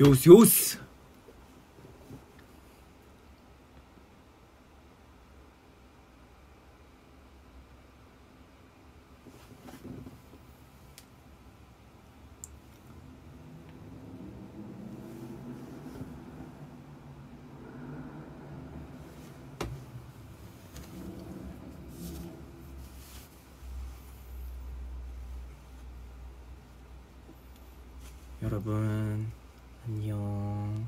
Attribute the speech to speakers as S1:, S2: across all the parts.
S1: 요스 요스 여러분 안녕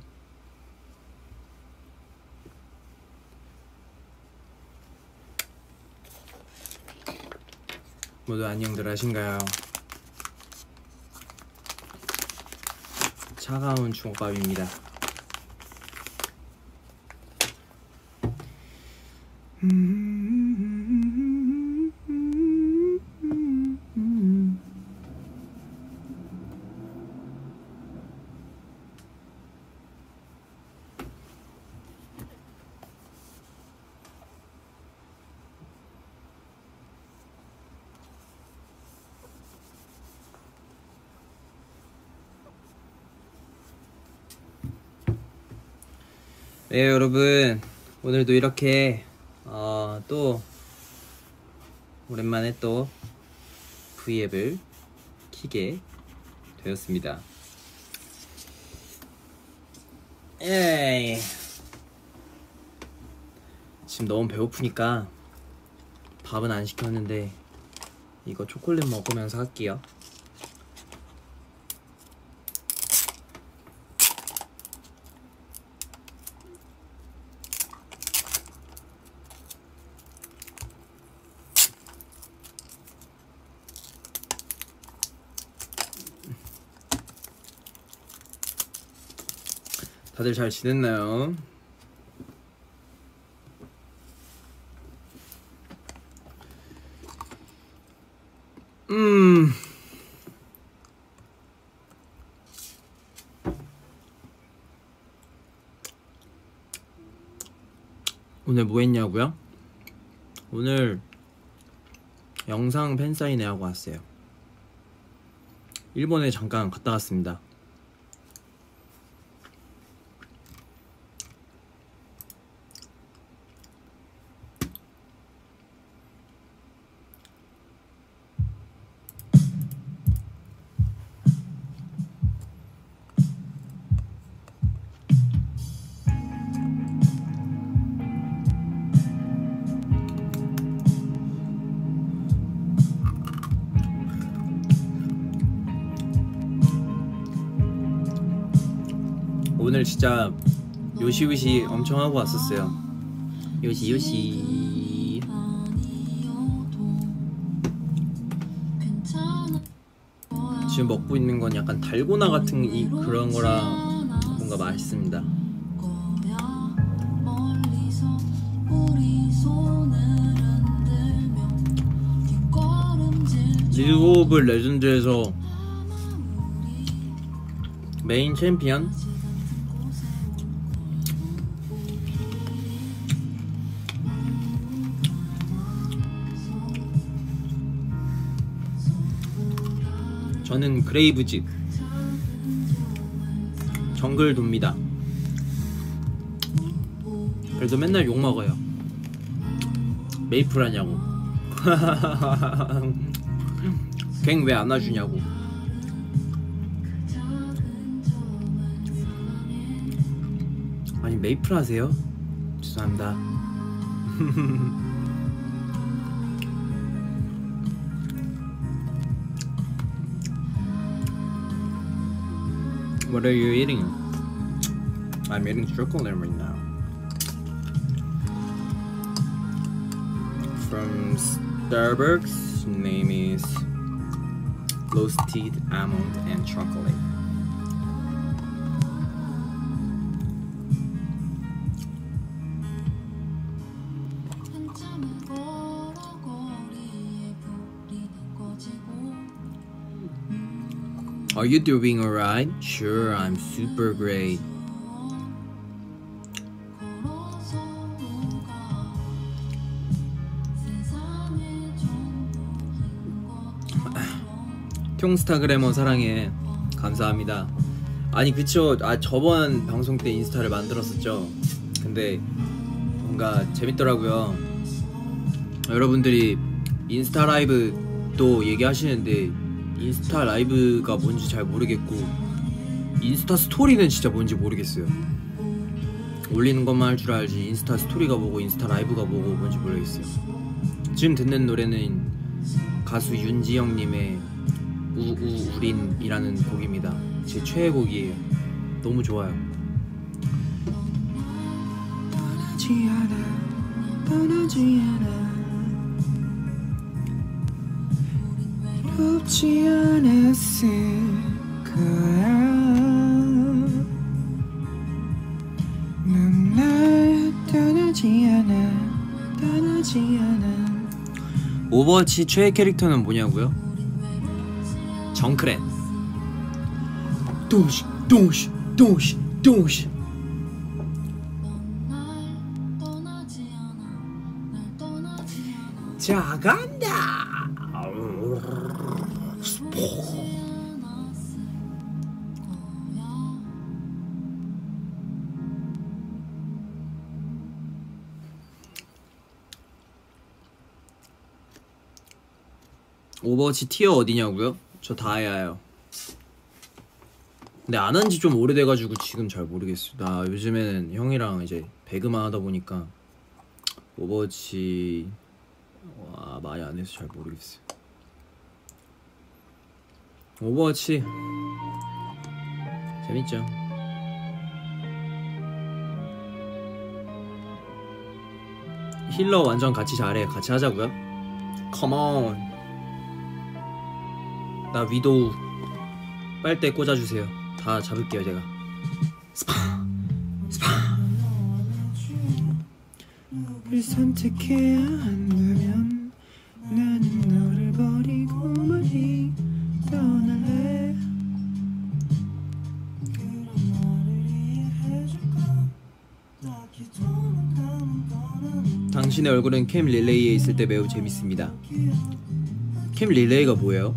S1: 모두 안녕들 하신가요? 차가운 주먹밥입니다 네 여러분. 오늘도 이렇게 어, 또 오랜만에 또 V앱을 키게 되었습니다. 에이 지금 너무 배고프니까 밥은 안 시켰는데 이거 초콜릿 먹으면서 할게요 다들 잘 지냈나요? 음. 오늘 뭐 했냐고요? 오늘 영상 팬사인회 하고 왔어요. 일본에 잠깐 갔다 왔습니다. 요시 요시 엄청 하고 왔었어요. 요시 요시. 지금 먹고 있는 건 약간 달고나 같은 이 그런 거라 뭔가 맛있습니다. League of Legends에서 메인 챔피언 저는 그레이브즈 정글 돕니다. 그래도 맨날 욕 먹어요. 메이플 하냐고. 갱 왜 안 와주냐고. 아니 메이플 하세요? 죄송합니다 What are you eating? I'm eating chocolate right now. From Starbucks, name is roasted almond and chocolate. Are you doing alright? Sure, I'm super great. 퉁스타그래머 사랑해. 감사합니다. 아니 그쵸 아 저번 방송 때 인스타를 만들었었죠 근데 뭔가 재밌더라고요 여러분들이 인스타 라이브 또 얘기하시는데 인스타 라이브가 뭔지 잘 모르겠고 인스타 스토리는 진짜 뭔지 모르겠어요. 올리는 것만 할 줄 알지 인스타 스토리가 뭐고 인스타 라이브가 뭐고 뭔지 모르겠어요. 지금 듣는 노래는 가수 윤지영님의 우우우린이라는 곡입니다. 제 최애곡이에요. 너무 좋아요. 떠나지 않아 떠나지 않아 외롭지 않았을 거야. 넌날 떠나지 않아 떠나지 않아. Overwatch 최애 캐릭터는 뭐냐고요? Junkrat 똥시 똥시 똥시 똥시. 자간 Overwatch tier 어디냐고요? 저 다이아요. 근데 안 한지 좀 오래돼가지고 지금 잘 모르겠어요. 나 요즘에는 형이랑 이제 배그만 하다 보니까 Overwatch 와 많이 안 해서 잘 모르겠어요. Overwatch 재밌죠? healer 완전 같이 잘해. 같이 하자고요? Come on. 나 Widow 빨대 꽂아주세요. 다 잡을게요 제가. 스파 스파. 를 선택해야 한다면 나는 너를 버리고 멀리 떠날래. 당신의 얼굴은 캠 릴레이에 있을 때 매우 재밌습니다. 캠 릴레이가 뭐예요?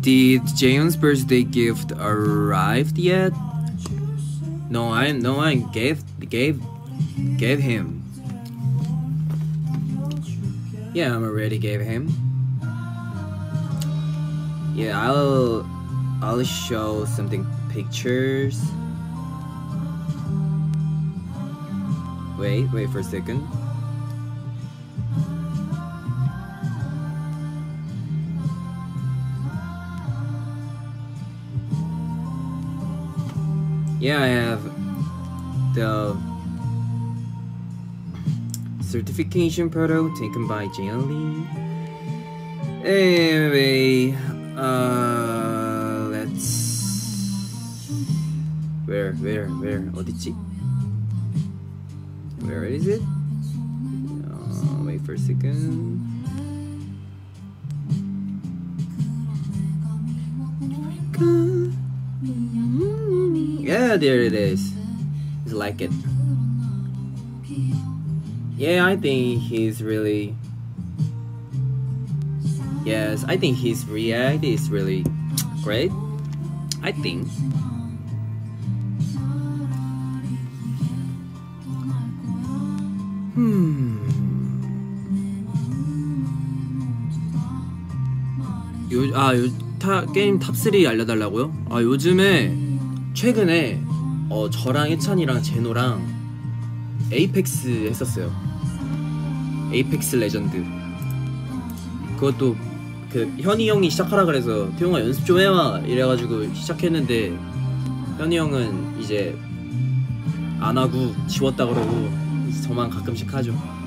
S1: Did Jaehyun's birthday gift arrived yet? No, I no I gave gave gave him. Yeah, I'm already gave him. Yeah, I'll I'll show something pictures. Wait, wait for a second. Yeah, I have the certification photo taken by Jian. Anyway, uh, Where, where, where? Oh, what did she? Where is it? Oh, wait for a second. Yeah, there it is. It's like it. Yeah, I think he's really. Yes, I think his react is really great. I think. 아, 요, 타, 게임 top 3 알려달라고요? 아, 요즘에, 최근에, 어, 저랑 해찬이랑 제노랑 Apex 했었어요. Apex Legend. 그것도, 그, 현이 형이 시작하라 그래서, 태용아 연습 좀 해와. 이래가지고 시작했는데, 현이 형은 이제, 안 하고 지웠다 그러고, 저만 가끔씩 하죠.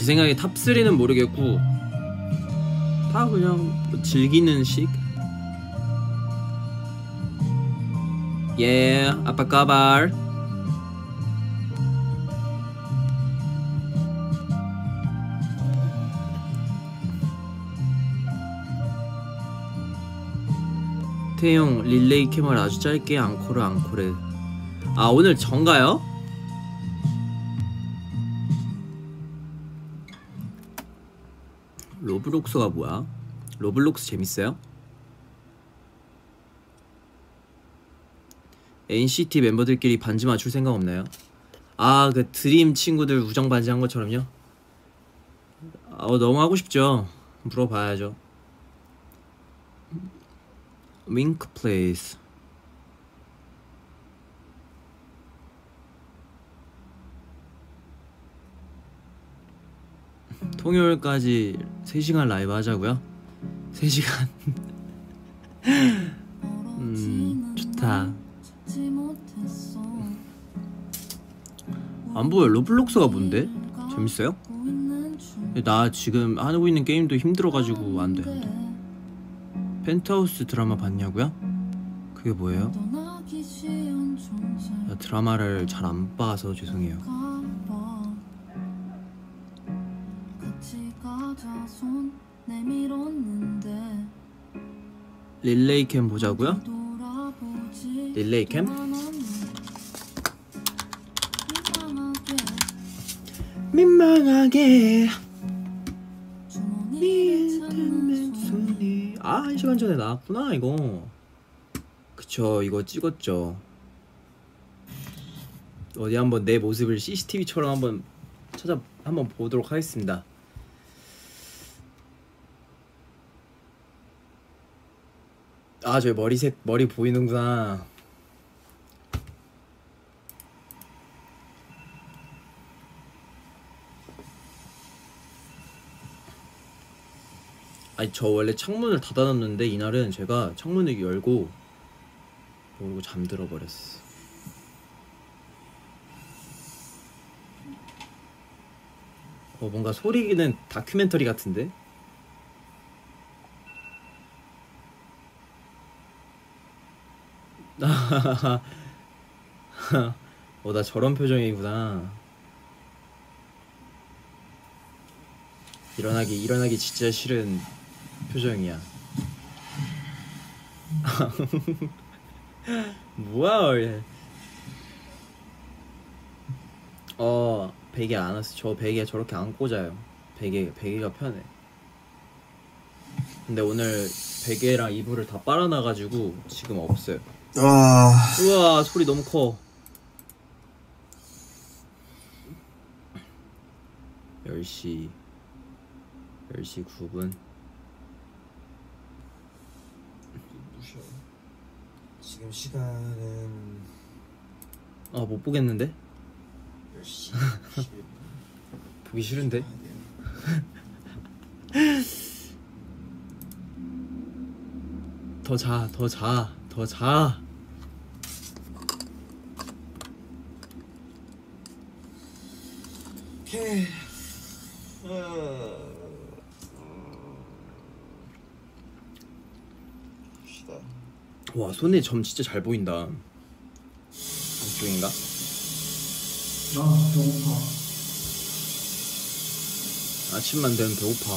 S1: 제 생각에 탑3는 모르겠고 다 그냥 뭐 즐기는 식? 예 yeah, 아빠 까발 태용 릴레이 캠을 아주 짧게 앙코르 앙코르 아 오늘 전가요? Roblox가 뭐야? Roblox 재밌어요? NCT 멤버들끼리 반지 맞출 생각 없나요? 아 그 드림 친구들 우정 반지 한 것처럼요? 어 너무 하고 싶죠. 물어봐야죠. 윙크 please 통요일까지 3시간 라이브 하자고요? 3시간 음 좋다 안 보여 로블록스가 뭔데? 재밌어요? 나 지금 하고 있는 게임도 힘들어가지고 안돼 펜트하우스 드라마 봤냐고요? 그게 뭐예요? 나 드라마를 잘 안 봐서 죄송해요 릴레이 캠 보자고요? 릴레이 캠? 민망하게 아, 한 시간 전에 나왔구나, 이거. 그쵸, 이거 찍었죠. 어디 한번 내 모습을 CCTV처럼 한번 찾아 한번 보도록 하겠습니다. 아, 저 머리색 머리 보이는구나. 아니 저 원래 창문을 닫아놨는데 이날은 제가 창문을 열고 모르고 잠들어 버렸어. 어 뭔가 소리는 다큐멘터리 같은데? 어 나 저런 표정이구나. 일어나기 일어나기 진짜 싫은 표정이야. 뭐야? 얘. 어 베개 안 왔어. 저 베개 저렇게 안 꽂아요. 베개 베개가 편해. 근데 오늘 베개랑 이불을 다 빨아놔가지고 지금 없어요.
S2: 아,
S1: 우와 소리 너무 커. 10시 10시 9분
S2: 지금 시간은
S1: 아 못 보겠는데?
S2: 10시 11분.
S1: 보기 싫은데? 더 자, 더 자, 더 자.
S2: 오케이. 어.
S1: 와 손에 점 진짜 잘 보인다. 이쪽인가?
S3: 나 배고파.
S1: 아침만 되면 배고파.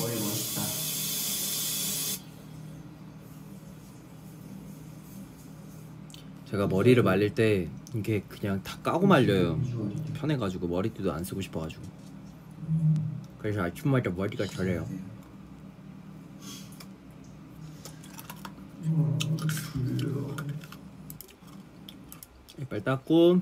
S3: 머리 멋있다.
S1: 제가 머리를 말릴 때 이게 그냥 다 까고 말려요. 편해가지고 머리띠도 안 쓰고 싶어가지고. 그래서 아침마다 머리가 저래요. 이빨 닦고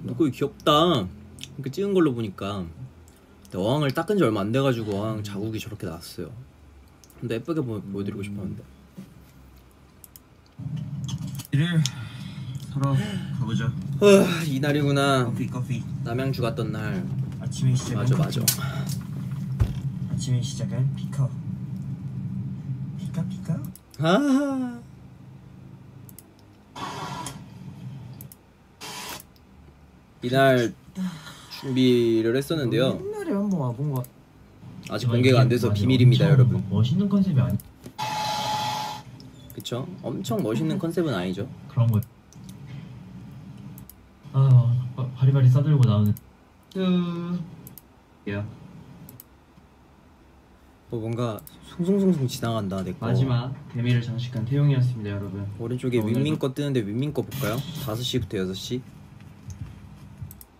S1: 물고기 귀엽다 이렇게 찍은 걸로 보니까 어항을 닦은 지 얼마 안 돼가지고 어항 자국이 저렇게 나왔어요 근데 예쁘게 보, 보여드리고 싶었는데
S3: 일을 서로 가보죠.
S1: 후, 이날이구나
S3: 커피 커피.
S1: 남양주 갔던 날
S3: 아침의 시작은
S1: 맞아 맞아
S3: 아침의 시작은 피커. 피카 피카.
S1: 아 이날 준비를 했었는데요
S3: 한 번 와본 거.
S1: 아직 공개가 안 돼서 비밀입니다 여러분
S4: 멋있는 컨셉이 아니
S1: 그쵸? 엄청 멋있는 컨셉은 아니죠
S4: 그런 거. 아 바- 바리바리 싸들고 나오는
S3: 박수.
S1: 요뭐 뭔가 숭숭숭숭 지나간다 내 거.
S3: 마지막 데미를 장식한 태용이었습니다, 여러분.
S1: 오른쪽에 윈민 거 뜨는데 윈민 거 볼까요? 5시부터 6시.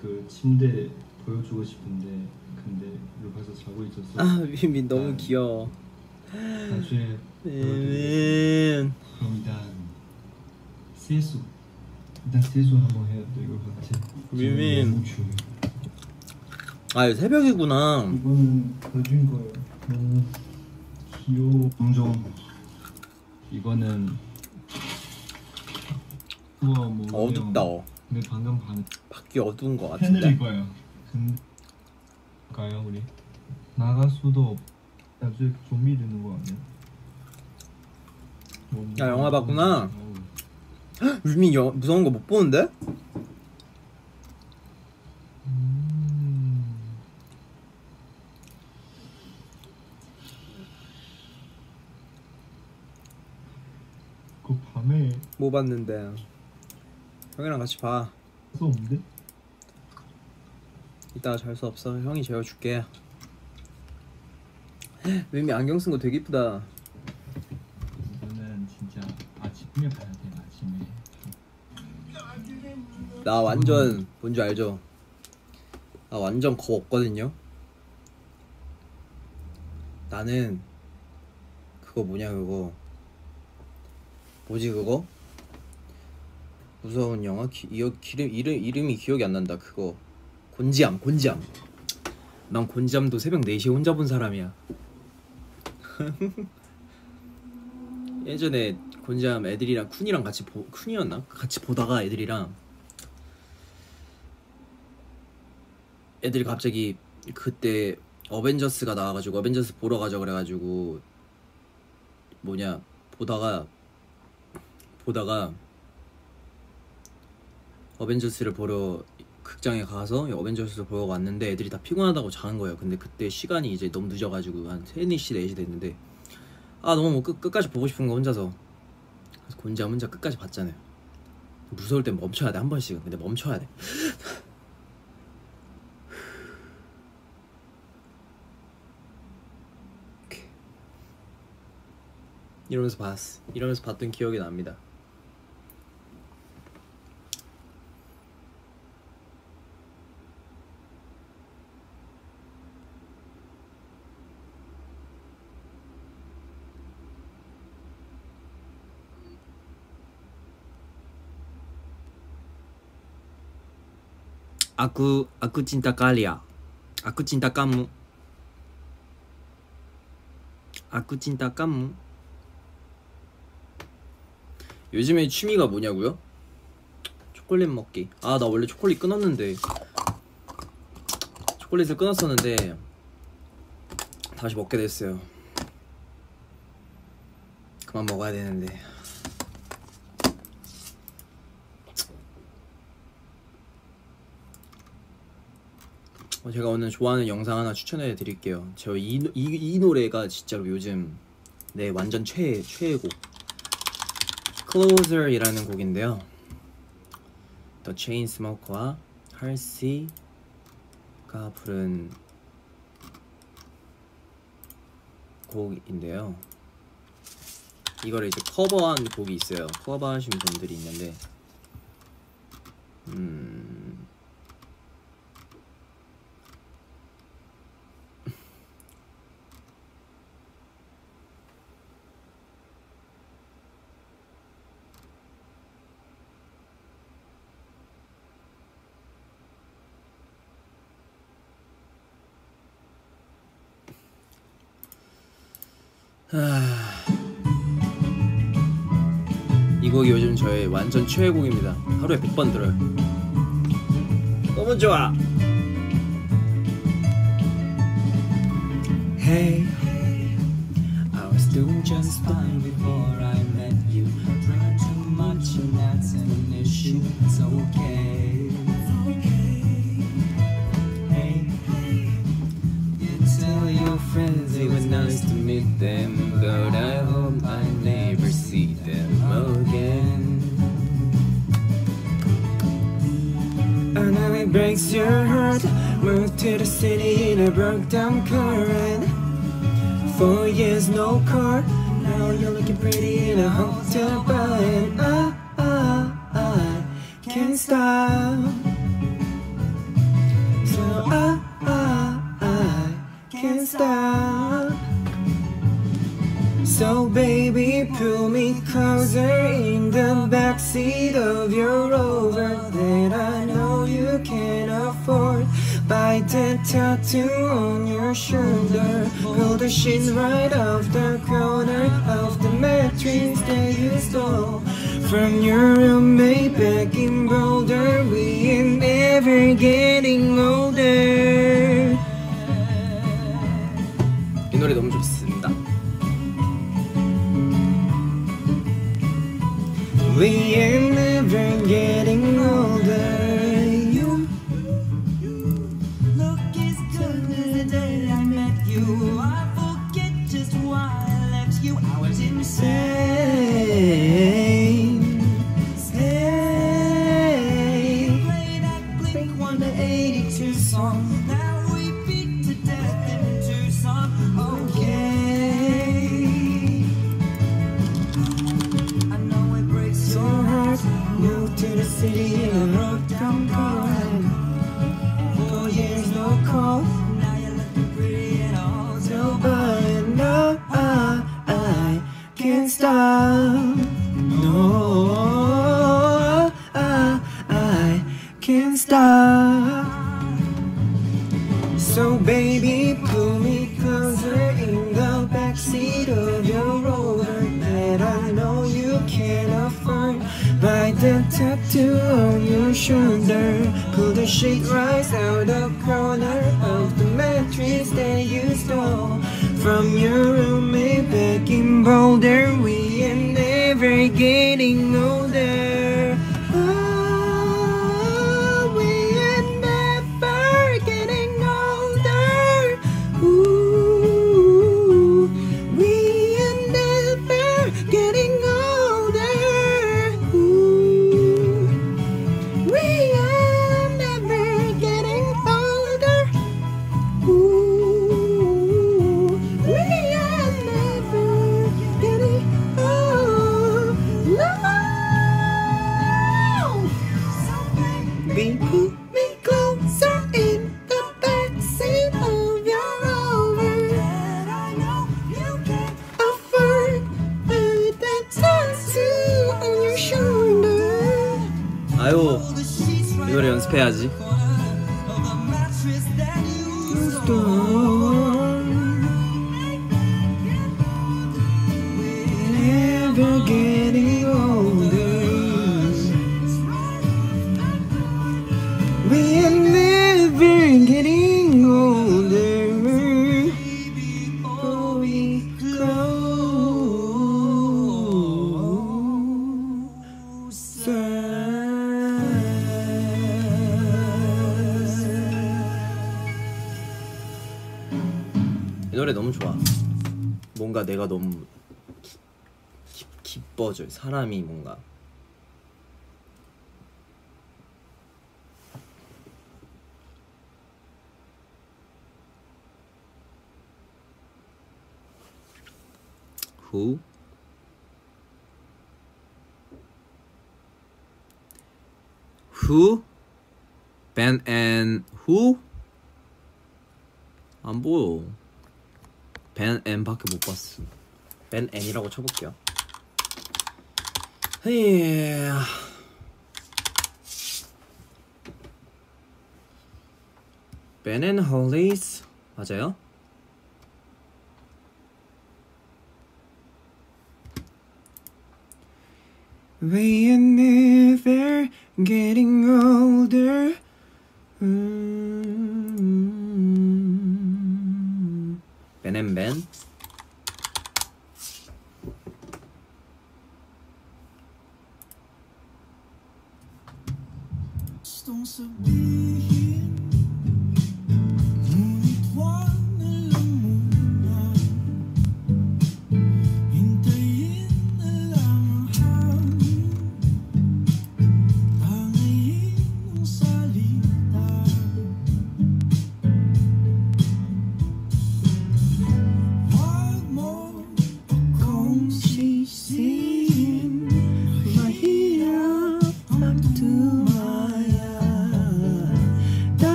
S4: 그 침대 보여주고 싶은데 근데 가서 자고 있었어.
S1: 아 윈민 너무
S4: 아.
S1: 귀여워.
S4: 나중에
S1: 윈민.
S4: 그럼 일단 세수 일단 세수 한번 해야 될 것 같아. 너무 추워.
S1: 아 이거 새벽이구나.
S4: 이거는 더준 거예요. 너무 귀여워. 점점 이거는 우와 뭐
S1: 어둡다.
S4: 근데 방금 반
S1: 밖이 어두운 거
S4: 팬들일
S1: 같은데.
S4: 거예요. 근데 가요 우리 나갈 수도 없. 나중에 좀비 되는 거 아니야? 뭐,
S1: 야, 영화 봤구나.
S4: 어우.
S1: 윈민 영 무서운 거 못 보는데?
S4: 음. 그 밤에
S1: 뭐 봤는데. 형이랑 같이 봐.
S4: 수 없는데?
S1: 이따가 잘수 없어. 형이 재워줄게. 윈민 안경 쓴 거 되게 이쁘다.
S4: 이거는 진짜 아침에 봐야 돼 아침에.
S1: 나 완전 뭔지 알죠? 나 완전 겁 없거든요. 나는 그거 뭐냐 그거 뭐지 그거 무서운 영화 기, 이어, 기름 이름 이름이 기억이 안 난다 그거 곤지암 곤지암. 난 곤지암도 새벽 4시에 혼자 본 사람이야. 예전에 곤지암 애들이랑 쿤이랑 같이 보 쿤이었나? 같이 보다가 애들이랑 애들이 갑자기 그때 어벤져스가 나와가지고 어벤져스 보러 가자 그래가지고 뭐냐 보다가 보다가 어벤져스를 보러 극장에 가서 어벤져스를 보러 왔는데 애들이 다 피곤하다고 자는 거예요. 근데 그때 시간이 이제 너무 늦어가지고 한 3, 4시, 4시 됐는데 아 너무 뭐 끝, 끝까지 보고 싶은 거 혼자서 그래서 곤자 혼자 끝까지 봤잖아요. 무서울 땐 멈춰야 돼 한 번씩은 근데 멈춰야 돼. 이러면서 봤어. 이러면서 봤던 기억이 납니다. 아쿠 아쿠 찐따 깔리야. 아쿠 찐따 까무. 아쿠 찐따 까무. 요즘에 취미가 뭐냐고요? 초콜릿 먹기. 아 나 원래 초콜릿 끊었는데 초콜릿을 끊었었는데 다시 먹게 됐어요. 그만 먹어야 되는데. 제가 오늘 좋아하는 영상 하나 추천해 드릴게요. 저이 이, 이 노래가 진짜로 요즘 네 완전 최 최애곡. Closer이라는 곡인데요. The Chainsmoker와 할시가 부른 곡인데요. 이거를 이제 커버한 곡이 있어요. 커버하신 분들이 있는데, 음, 이 곡이 요즘 저의 완전 최애곡입니다. 하루에 100번 들어요. 너무 좋아. Hey, I was doing just fine before I met you. Try too much and that's an issue. It's okay. Nice to meet them, but I hope I never see them again. I know it breaks your heart Moved to the city in a broke down car and Four years no car Now you're looking pretty in a hotel bar And I, I, I can't stop in the backseat of your Rover that I know you can afford. Buy that tattoo on your shoulder. Pull the sheets right off the corner of the mattress that you stole from your roommate back in Boulder. We ain't never getting older. Be put
S5: 뭔가 내가 너무 기, 기, 기뻐져. 사람이 뭔가. Who? Who? Ben and who? 안 보여. 벤 N밖에 못 봤어. 벤 N이라고 쳐볼게요. 벤앤 홀리스 맞아요?
S1: We are getting older. 음.
S6: Sabihin Ngunit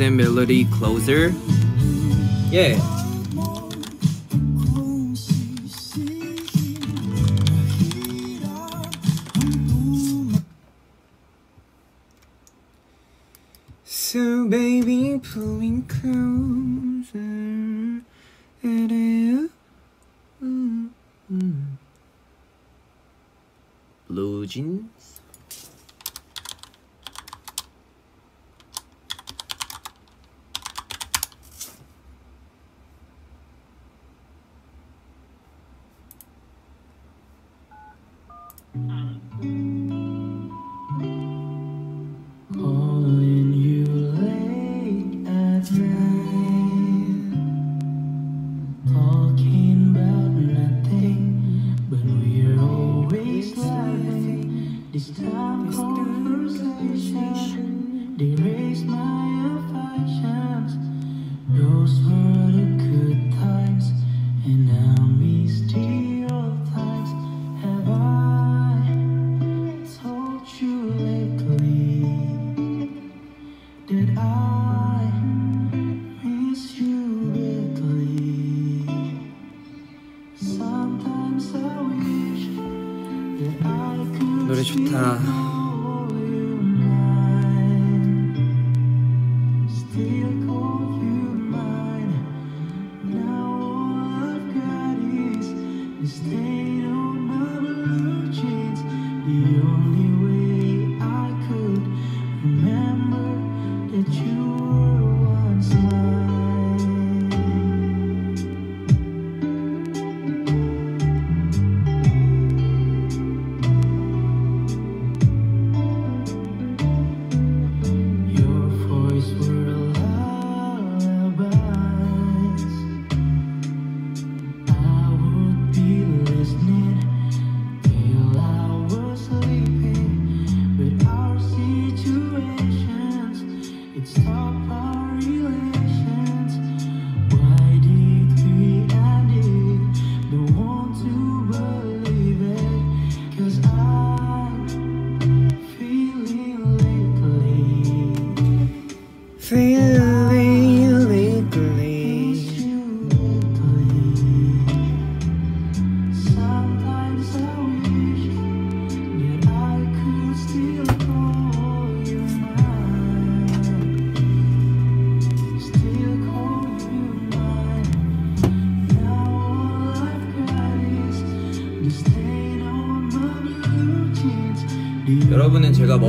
S7: and melody closer. Yeah.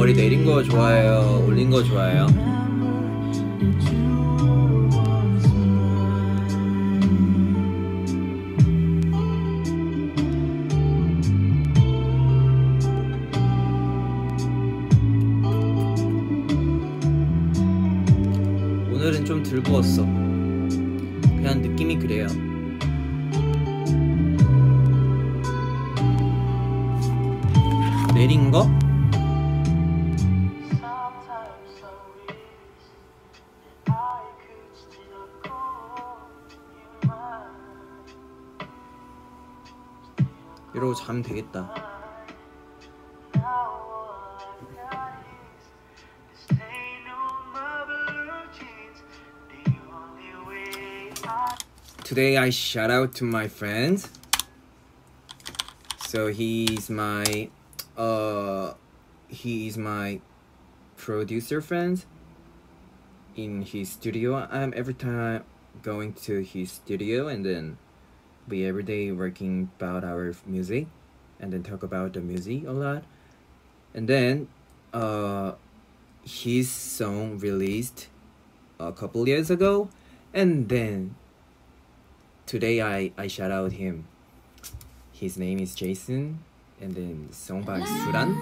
S7: 머리 내린 거 좋아해요? 올린 거 좋아해요? Today I shout out to my friend So he's my uh he's my producer friend in his studio. I'm every time going to his studio and then we every day working about our music and then talk about the music a lot. And then uh, his song released a couple years ago, and then today I, I shout out him. His name is Jason, and then song by Suran.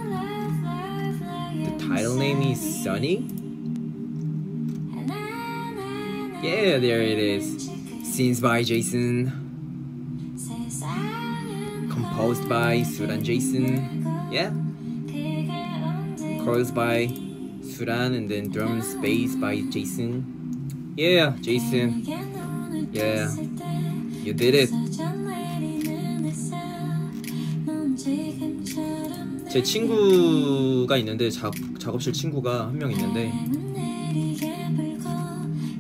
S7: The title name is Sunny. Yeah, there it is. Scenes by Jason.
S1: Composed by 수란 Jason. Yeah. Chorus by 수란 and then drums bass by Jason. Yeah, Jason. Yeah. You did it. 제 친구가 있는데 작, 작업실 친구가 한 명 있는데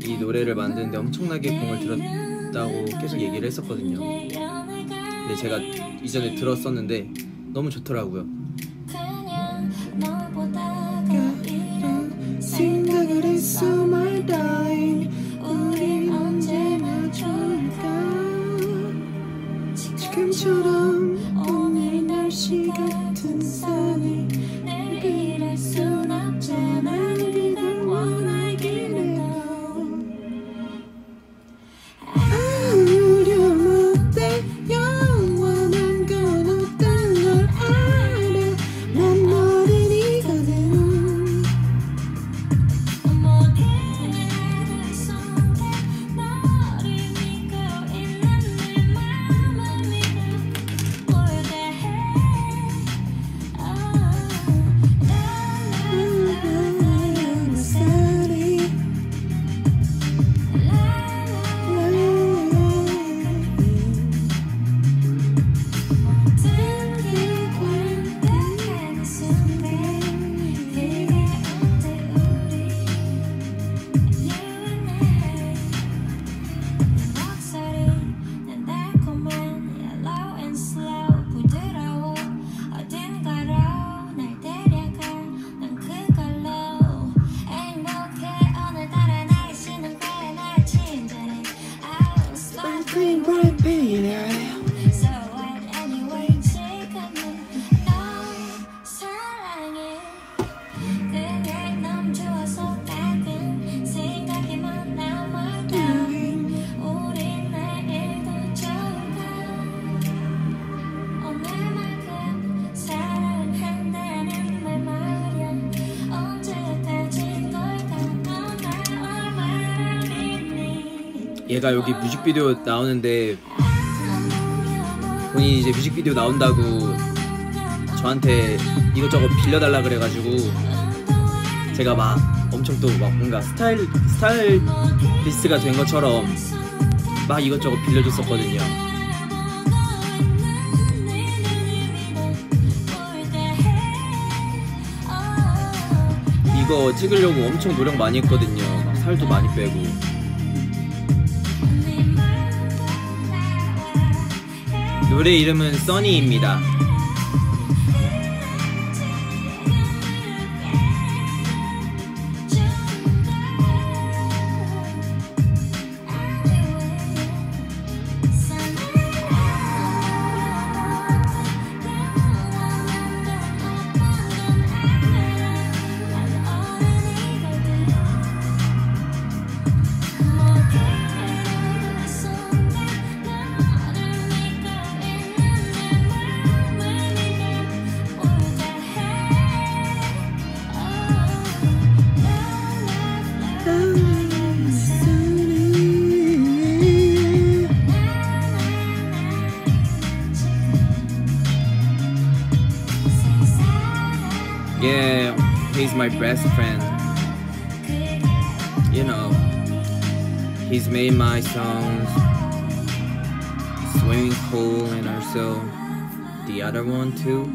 S1: 이 노래를 만드는데 엄청나게 공을 들였다고 계속 얘기를 했었거든요. 근데 제가 이전에 들었었는데 너무 좋더라고요.
S2: 지금처럼
S1: 얘가 여기 뮤직비디오 나오는데 본인이 이제 뮤직비디오 나온다고 저한테 이것저것 빌려달라 그래가지고 제가 막 엄청 또 막 뭔가 스타일 스타일리스트가 된 것처럼 막 이것저것 빌려줬었거든요. 이거 찍으려고 엄청 노력 많이 했거든요. 막 살도 많이 빼고. 노래 이름은 써니입니다. My best friend. You know, he's made my songs Swimming Pool and also the other one too.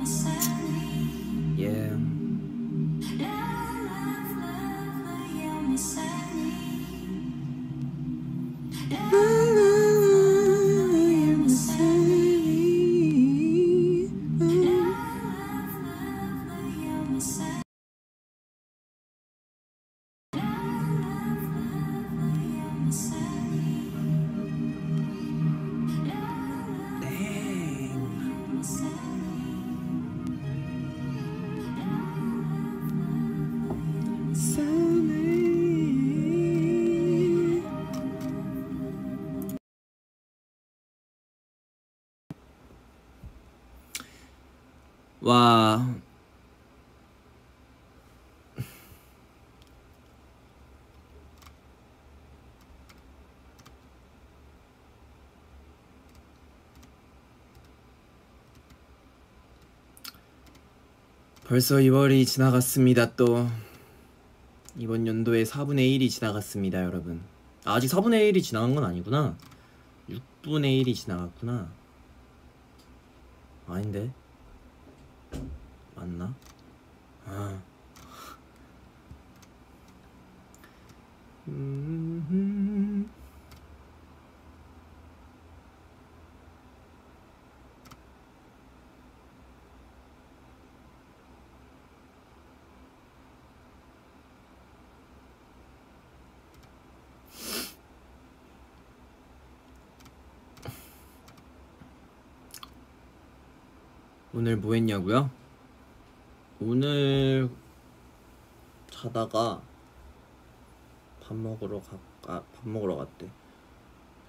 S1: 벌써 2월이 지나갔습니다 또. 이번 연도에 4분의 1이 지나갔습니다 여러분. 아, 아직 4분의 1이 지나간 건 아니구나. 6분의 1이 지나갔구나. 아닌데? 맞나? 아. 음... 오늘 뭐 했냐고요? 오늘 자다가 밥 먹으러 가, 아, 밥 먹으러 갔대.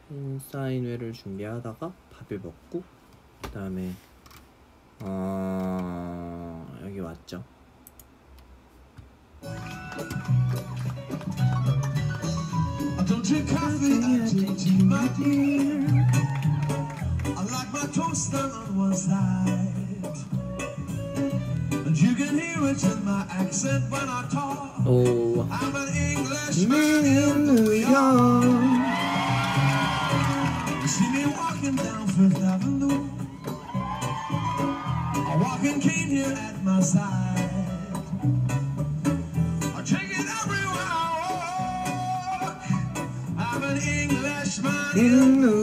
S1: 팬사인회를 준비하다가 밥을 먹고 그다음에 어 여기 왔죠.
S8: I like my toast on one side. And you can hear it in my accent when I talk.
S1: 오
S8: I'm an Englishman
S9: Man in New York
S8: You see me walking down Fifth Avenue. A walking cane here at my side. I take it everywhere I walk. I'm an Englishman
S9: in New York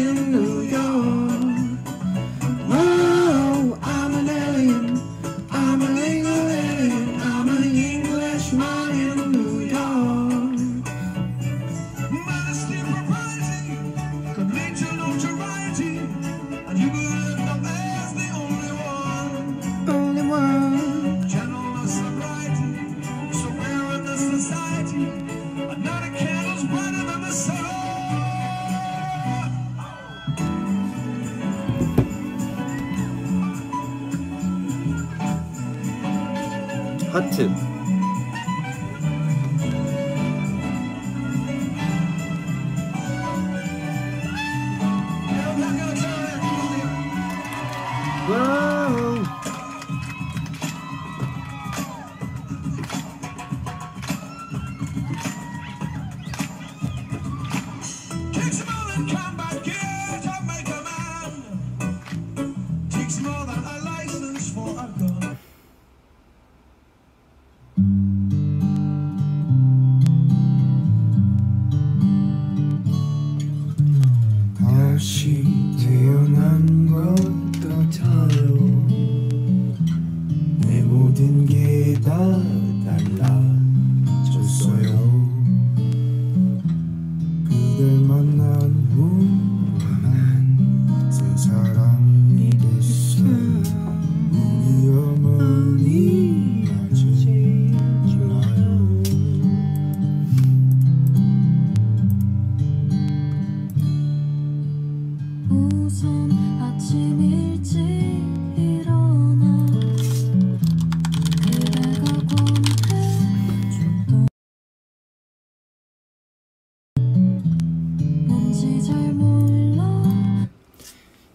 S9: in New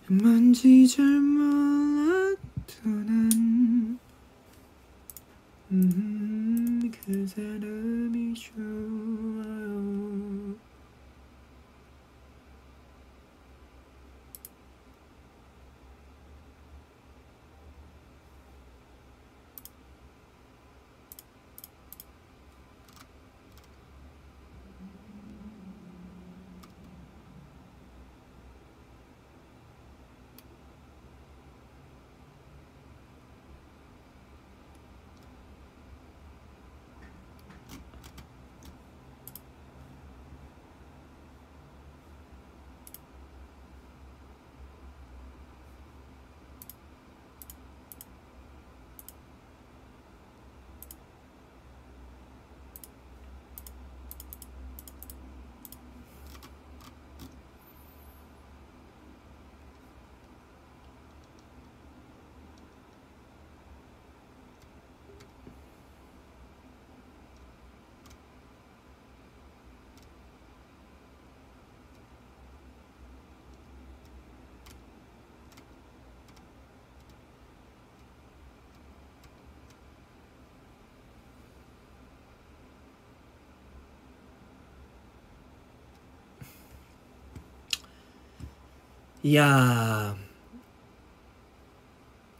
S10: 뭔지 잘
S9: 몰라도 난 음, 그 사람
S1: 이야.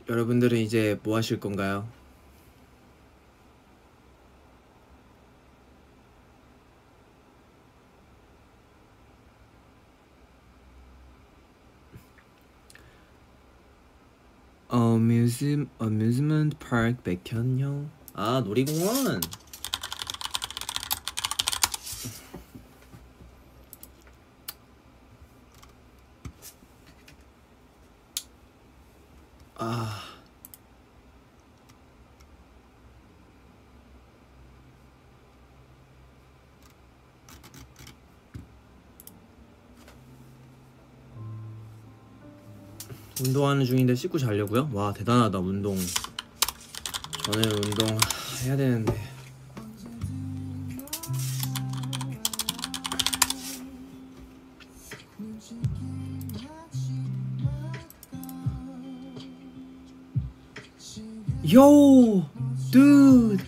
S1: 여러분들은 이제 뭐 하실 건가요? 어뮤즈 어뮤즈먼트 파크 백현형 아 놀이공원 아. 운동하는 중인데 씻고 자려고요? 와 대단하다 운동. 저는 운동 해야 되는데 요 dude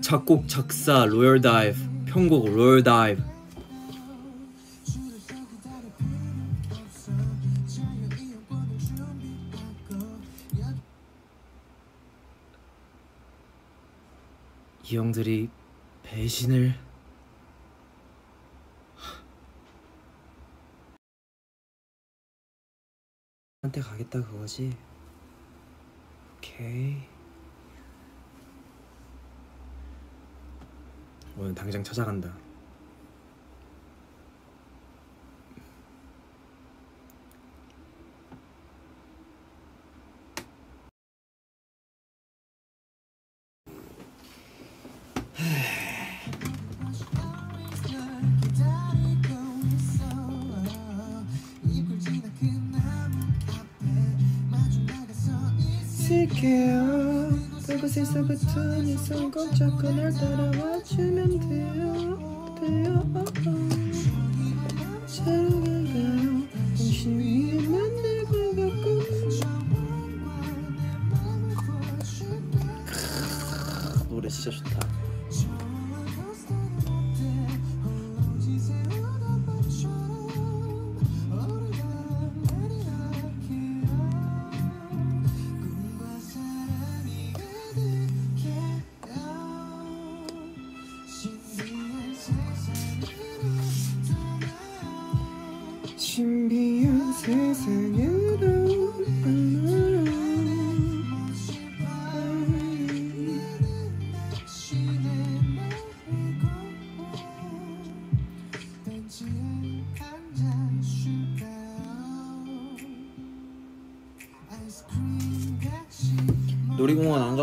S1: 작곡 작사 로열 다이브 편곡 로열 다이브 이 형들이 배신을 한테 가겠다 그거지? 오케이. 오늘 당장 찾아간다 네손 꼭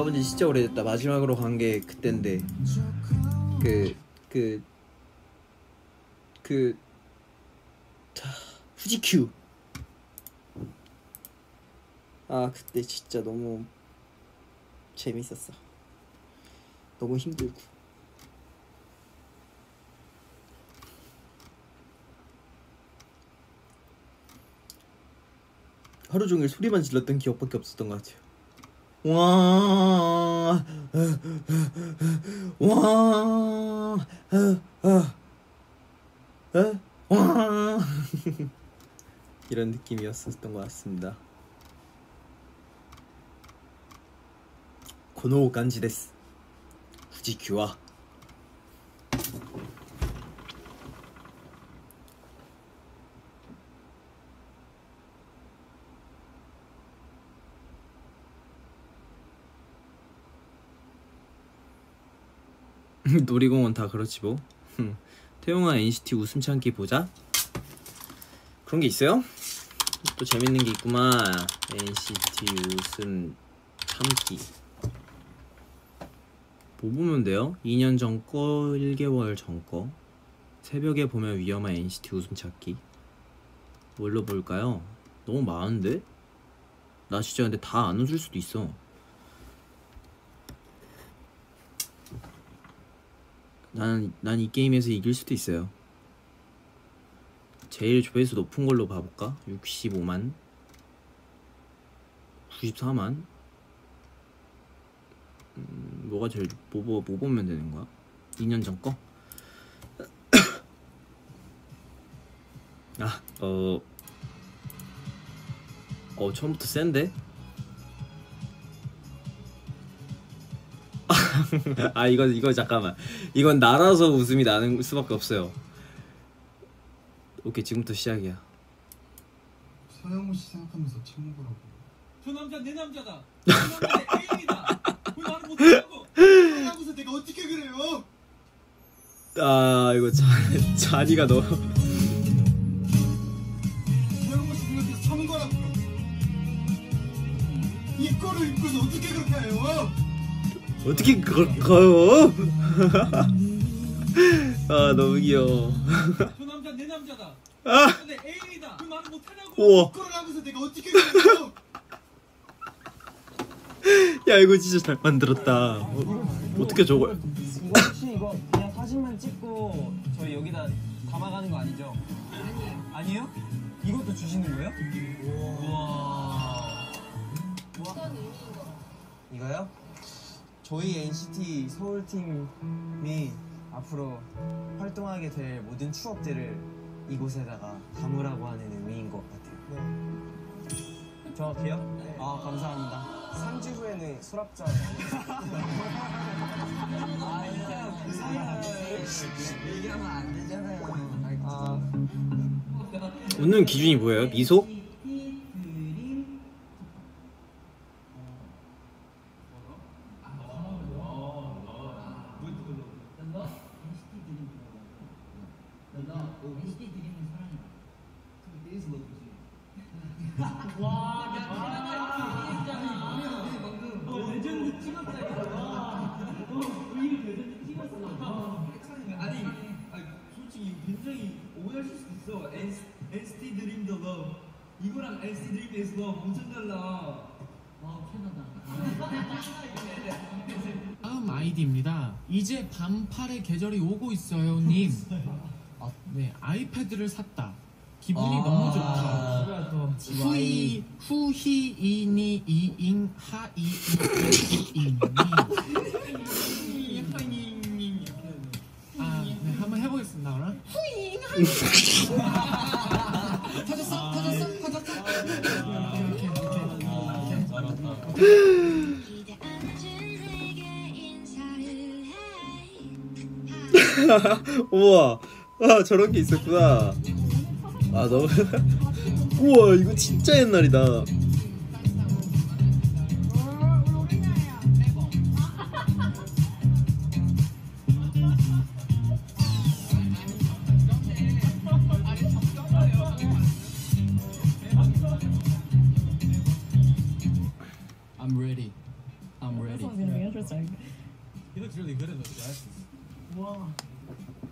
S1: 가본 지 진짜 오래됐다. 마지막으로 간 게 그때인데 그 그 그 자, 후지큐. 아 그때 진짜 너무 재밌었어. 너무 힘들고. 하루 종일 소리만 질렀던 기억밖에 없었던 것 같아요. 와, 와, 와, 이런 느낌이었었던 것 같습니다. 고노 간지 데스. 후지큐와 놀이공원 다 그렇지 뭐. 태용아 NCT 웃음 참기 보자. 그런 게 있어요? 또 재밌는 게 있구만. NCT 웃음 참기. 뭐 보면 돼요? 2년 전 거, 1개월 전 거. 새벽에 보면 위험한 NCT 웃음 찾기. 뭘로 볼까요? 너무 많은데? 나 진짜 근데 다 안 웃을 수도 있어. 나는 난이 게임에서 이길 수도 있어요. 제일 조회수 높은 걸로 봐볼까? 65만, 94만. 음, 뭐가 제일 뭐, 뭐, 뭐 보면 되는 거야? 2년 전 거? 아, 어, 어 처음부터 센데? 아 이건 이거 잠깐만 이건 나라서 웃음이 나는 수밖에 없어요. 오케이 지금부터 시작이야.
S11: 서영우 씨 생각하면서 친구라고.
S12: 저 남자 내 남자다. 저 남자 내 애인이다. 왜 나를 못하고?
S11: 하고서 내가 어떻게 그래요?
S1: 아 이거 잔 잔이가 너무
S11: 서영우 씨 생각해서 참은 거라고요. 이 꼴을 입고서 어떻게 그렇게 해요?
S1: 어떻게 그걸 가요? 아 너무 귀여워.
S12: 저 남자 내 남자다. 저 아내 애인이다. 왜 말을 못하냐고?
S1: 우와
S11: 하고서 내가 어떻게 그래요?
S1: 야 이거 진짜 잘 만들었다. 어, 어떻게 저걸?
S13: 이거 혹시 이거 그냥 사진만 찍고 저희 여기다 담아가는 거 아니죠? 아니에요? 이것도 주시는 거예요? 우와. 이거요? 저희 NCT 서울팀이 앞으로 활동하게 될 모든 추억들을 이곳에다가 담으라고 하는 의미인 것 같아요. 정확해요? 아 감사합니다. 3주 후에는 수납장. 아, 얘기하면 안 되잖아요. 아,
S1: 웃는 기준이 뭐예요? 미소?
S14: 계절이 오고 있어요, 님. 네, 아이패드를 샀다. 기분이 너무 좋다. 후이 후히 이니 이잉 하이 이잉 아, 네, 한번 해보겠습니다. 그럼. 후잉 하이. 터졌어, 터졌어, 터졌어. 이렇게, 이렇게, 이렇게.
S1: 우와 아 저런 게 있었구나. 아 너무 우와 이거 진짜 옛날이다.
S14: I'm ready. I'm ready.
S15: gonna be interesting.
S14: He looks really good in those glasses. Wow.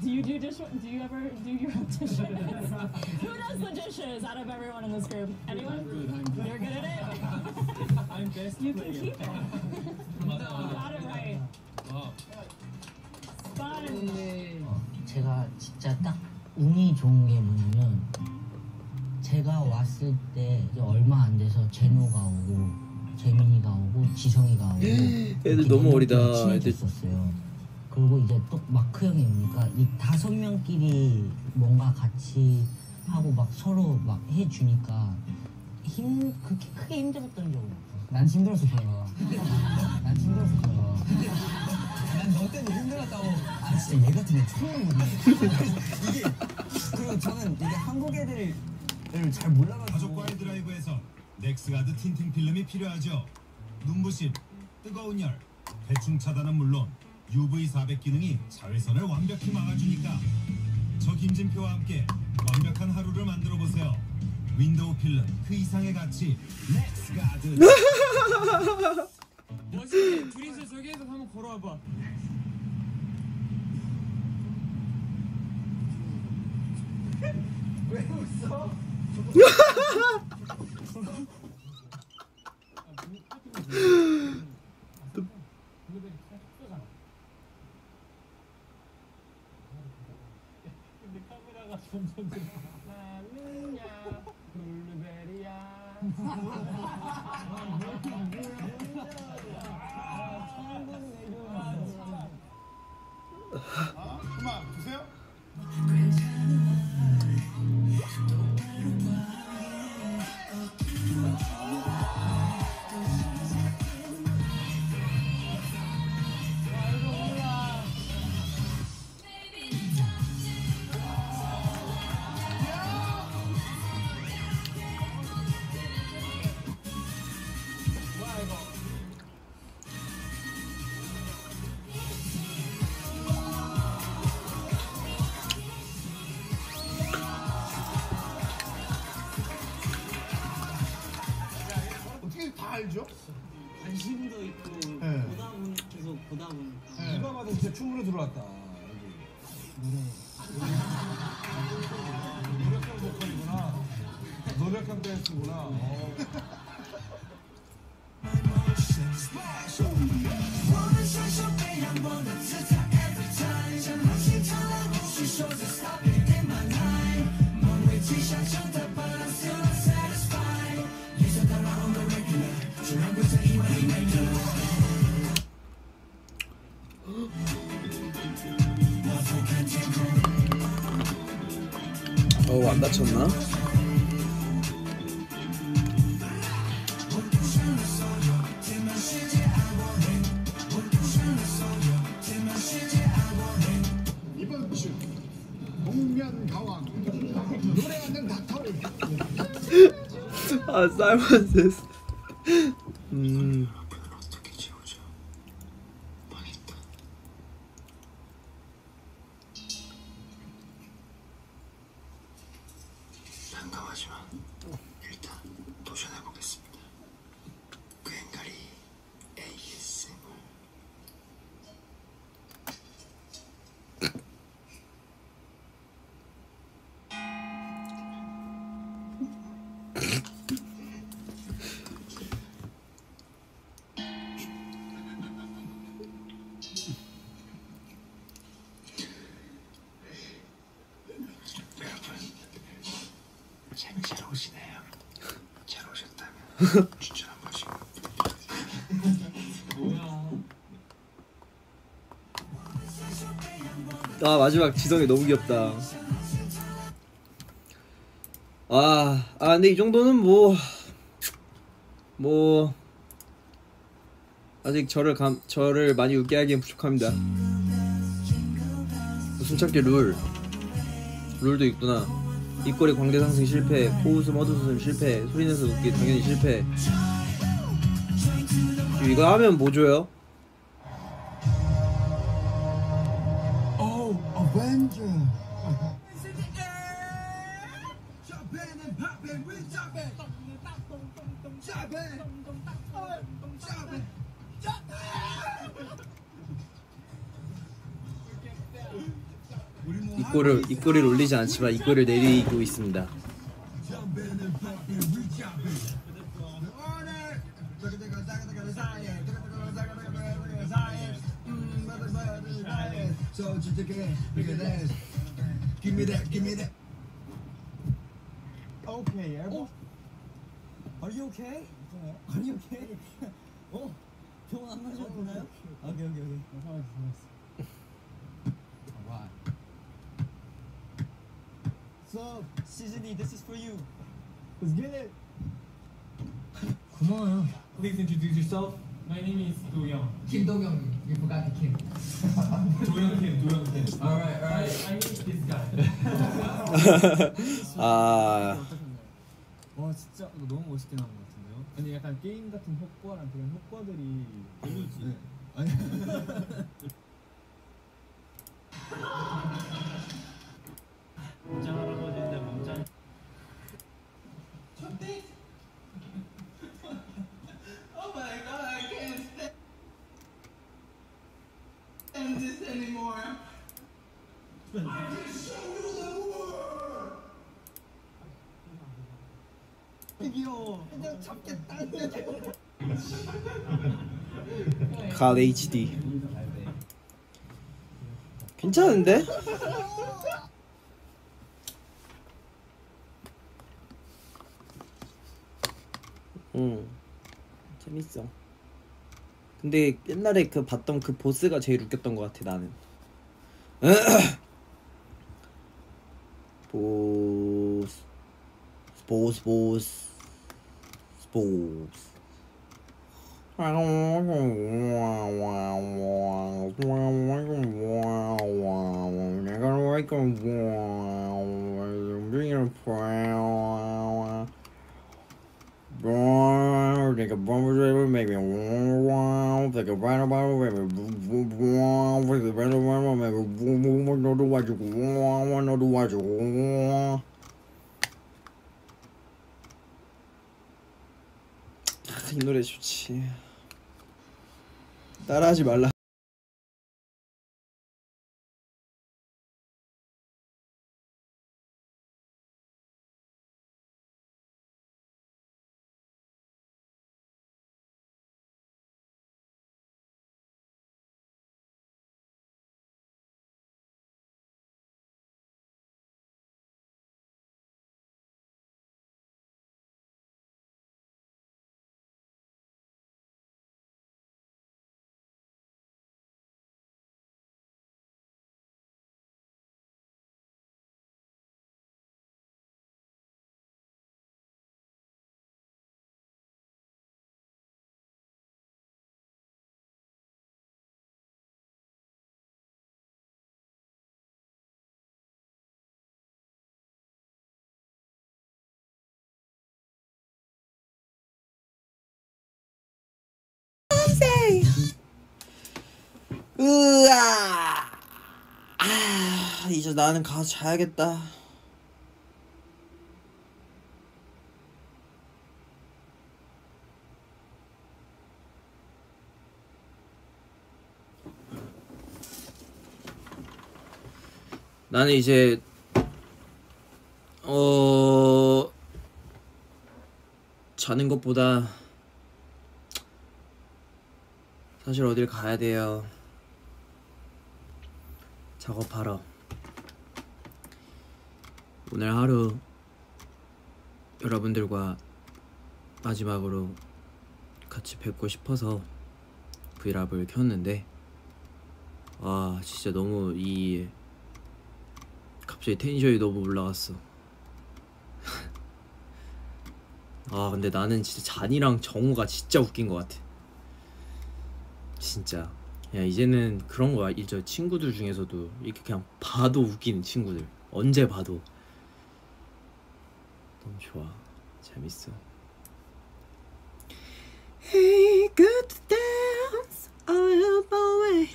S15: Do you do dish? Do you ever do your own dishes? Who does the dishes out of everyone in this group? Anyone?
S14: good, I'm good.
S15: You're good at it.
S14: I'm best
S15: You can keep it. You got it right.
S14: Wow.
S15: Sponge.
S7: 제가 진짜 딱 운이 좋은 게 뭐냐면 제가 왔을 때 이제 얼마 안 돼서 제노가 오고 재민이가 오고 지성이가 오고
S1: 애들 너무 어리다. 애들
S7: 친해졌었어요. 그리고 이제 또 마크 형이 오니까 이 다섯 명끼리 뭔가 같이 하고 막 서로 막 해주니까 힘 그렇게 크게 힘들었던 적은 없어. 난 그런 거야. 난 힘들어서 그런 거야. 난 너 때문에 힘들었다고. 아 진짜 얘 같은 애 처음 보네. 이게 그리고 저는 이게 한국 애들을 잘 몰라가지고.
S16: 가족과의 드라이브에서 넥스가드 tinting 필름이 필요하죠. 눈부심, 뜨거운 열, 해충 차단은 물론 UV 400 기능이 자외선을 완벽히 막아주니까 저 김진표와 함께 완벽한 하루를 만들어 보세요. window 필름 그 이상의 가치 넥스 가드.
S14: 멋있게 둘이서 저기에서 한번 걸어와봐.
S17: something.
S18: 아
S1: 살만 마지막 지성이 너무 귀엽다. 아, 아 근데 이 정도는 뭐, 뭐 아직 저를 감, 저를 많이 웃게 하기엔 부족합니다. 숨참기 룰, 룰도 있구나. 입꼬리 광대 상승 실패, 코웃음 헛웃음 실패, 소리 내서 웃기 당연히 실패. 이거 하면 뭐 줘요? 입꼬리를 입꼬리를 올리지 않지만 입꼬리를 내리고 있습니다.
S9: So just again, look at that. Give me that, give me that.
S13: Okay, everyone. Are you okay? Are you okay?
S19: 어? 병원 안 가셨나요? 오케이 오케이 오케이
S13: Alright. So, Seasony, this is for you. Let's get it.
S19: 고마워요
S17: Please introduce yourself. My name is Do Young.
S13: Kim Dong Young, you forgot the Kim.
S17: Do Young Kim. Do Young Kim.
S13: Alright,
S17: I,
S13: alright.
S17: I need this guy.
S1: 아,
S17: 와 진짜 너무 멋있게 나온 것 같은데요? 아니 약간 게임 같은 효과랑 그런 효과들이 별로지. 아니. 몸짱 할아버지인데 몸짱 전대
S13: Oh my god, I can't stand this anymore.
S1: I can show you the world. 귀여워. 그냥 잡겠다. 갈 HD. 괜찮은데? 응 재밌어. 근데 옛날에 그 봤던 그 보스가 제일 웃겼던 것 같아 나는. 보스. 보스 보스. 보스 Like a bumper maybe like a rhino bottle, maybe with a rhino bottle, maybe no to watch no to watch 이 노래 좋지 따라하지 말라 으아 아 이제 나는 가서 자야겠다 나는 이제 어 자는 것보다 사실 어딜 가야 돼요. 작업하러. 오늘 하루 여러분들과 마지막으로 같이 뵙고 싶어서 브이랍을 켰는데 와 진짜 너무 이 갑자기 텐션이 너무 올라갔어. 아 근데 나는 진짜 잔이랑 정우가 진짜 웃긴 것 같아. 진짜. 야 이제는 그런 거야. 이제 친구들 중에서도 이렇게 그냥 봐도 웃기는 친구들. 언제 봐도 너무 좋아. 재밌어. Hey, good dance all the way.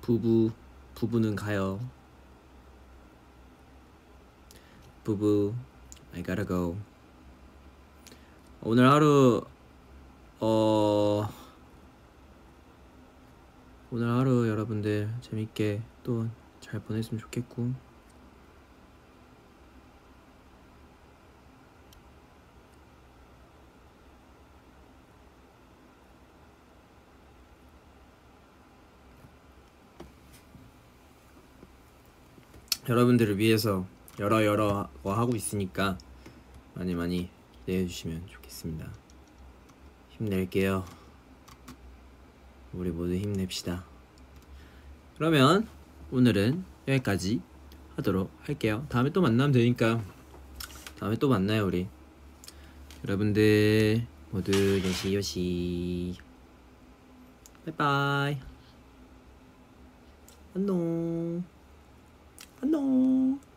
S1: 부부 부부는 가요. 부부 I gotta go. 오늘 하루 어 오늘 하루 여러분들 재밌게 또 잘 보냈으면 좋겠고. 여러분들을 위해서 여러 여러 거 하고 있으니까 많이 많이 기대해 주시면 좋겠습니다. 힘낼게요. 우리 모두 힘냅시다. 그러면 오늘은 여기까지 하도록 할게요. 다음에 또 만나면 되니까 다음에 또 만나요 우리. 여러분들 모두 요시 요시. 바이바이. 안녕. 안녕.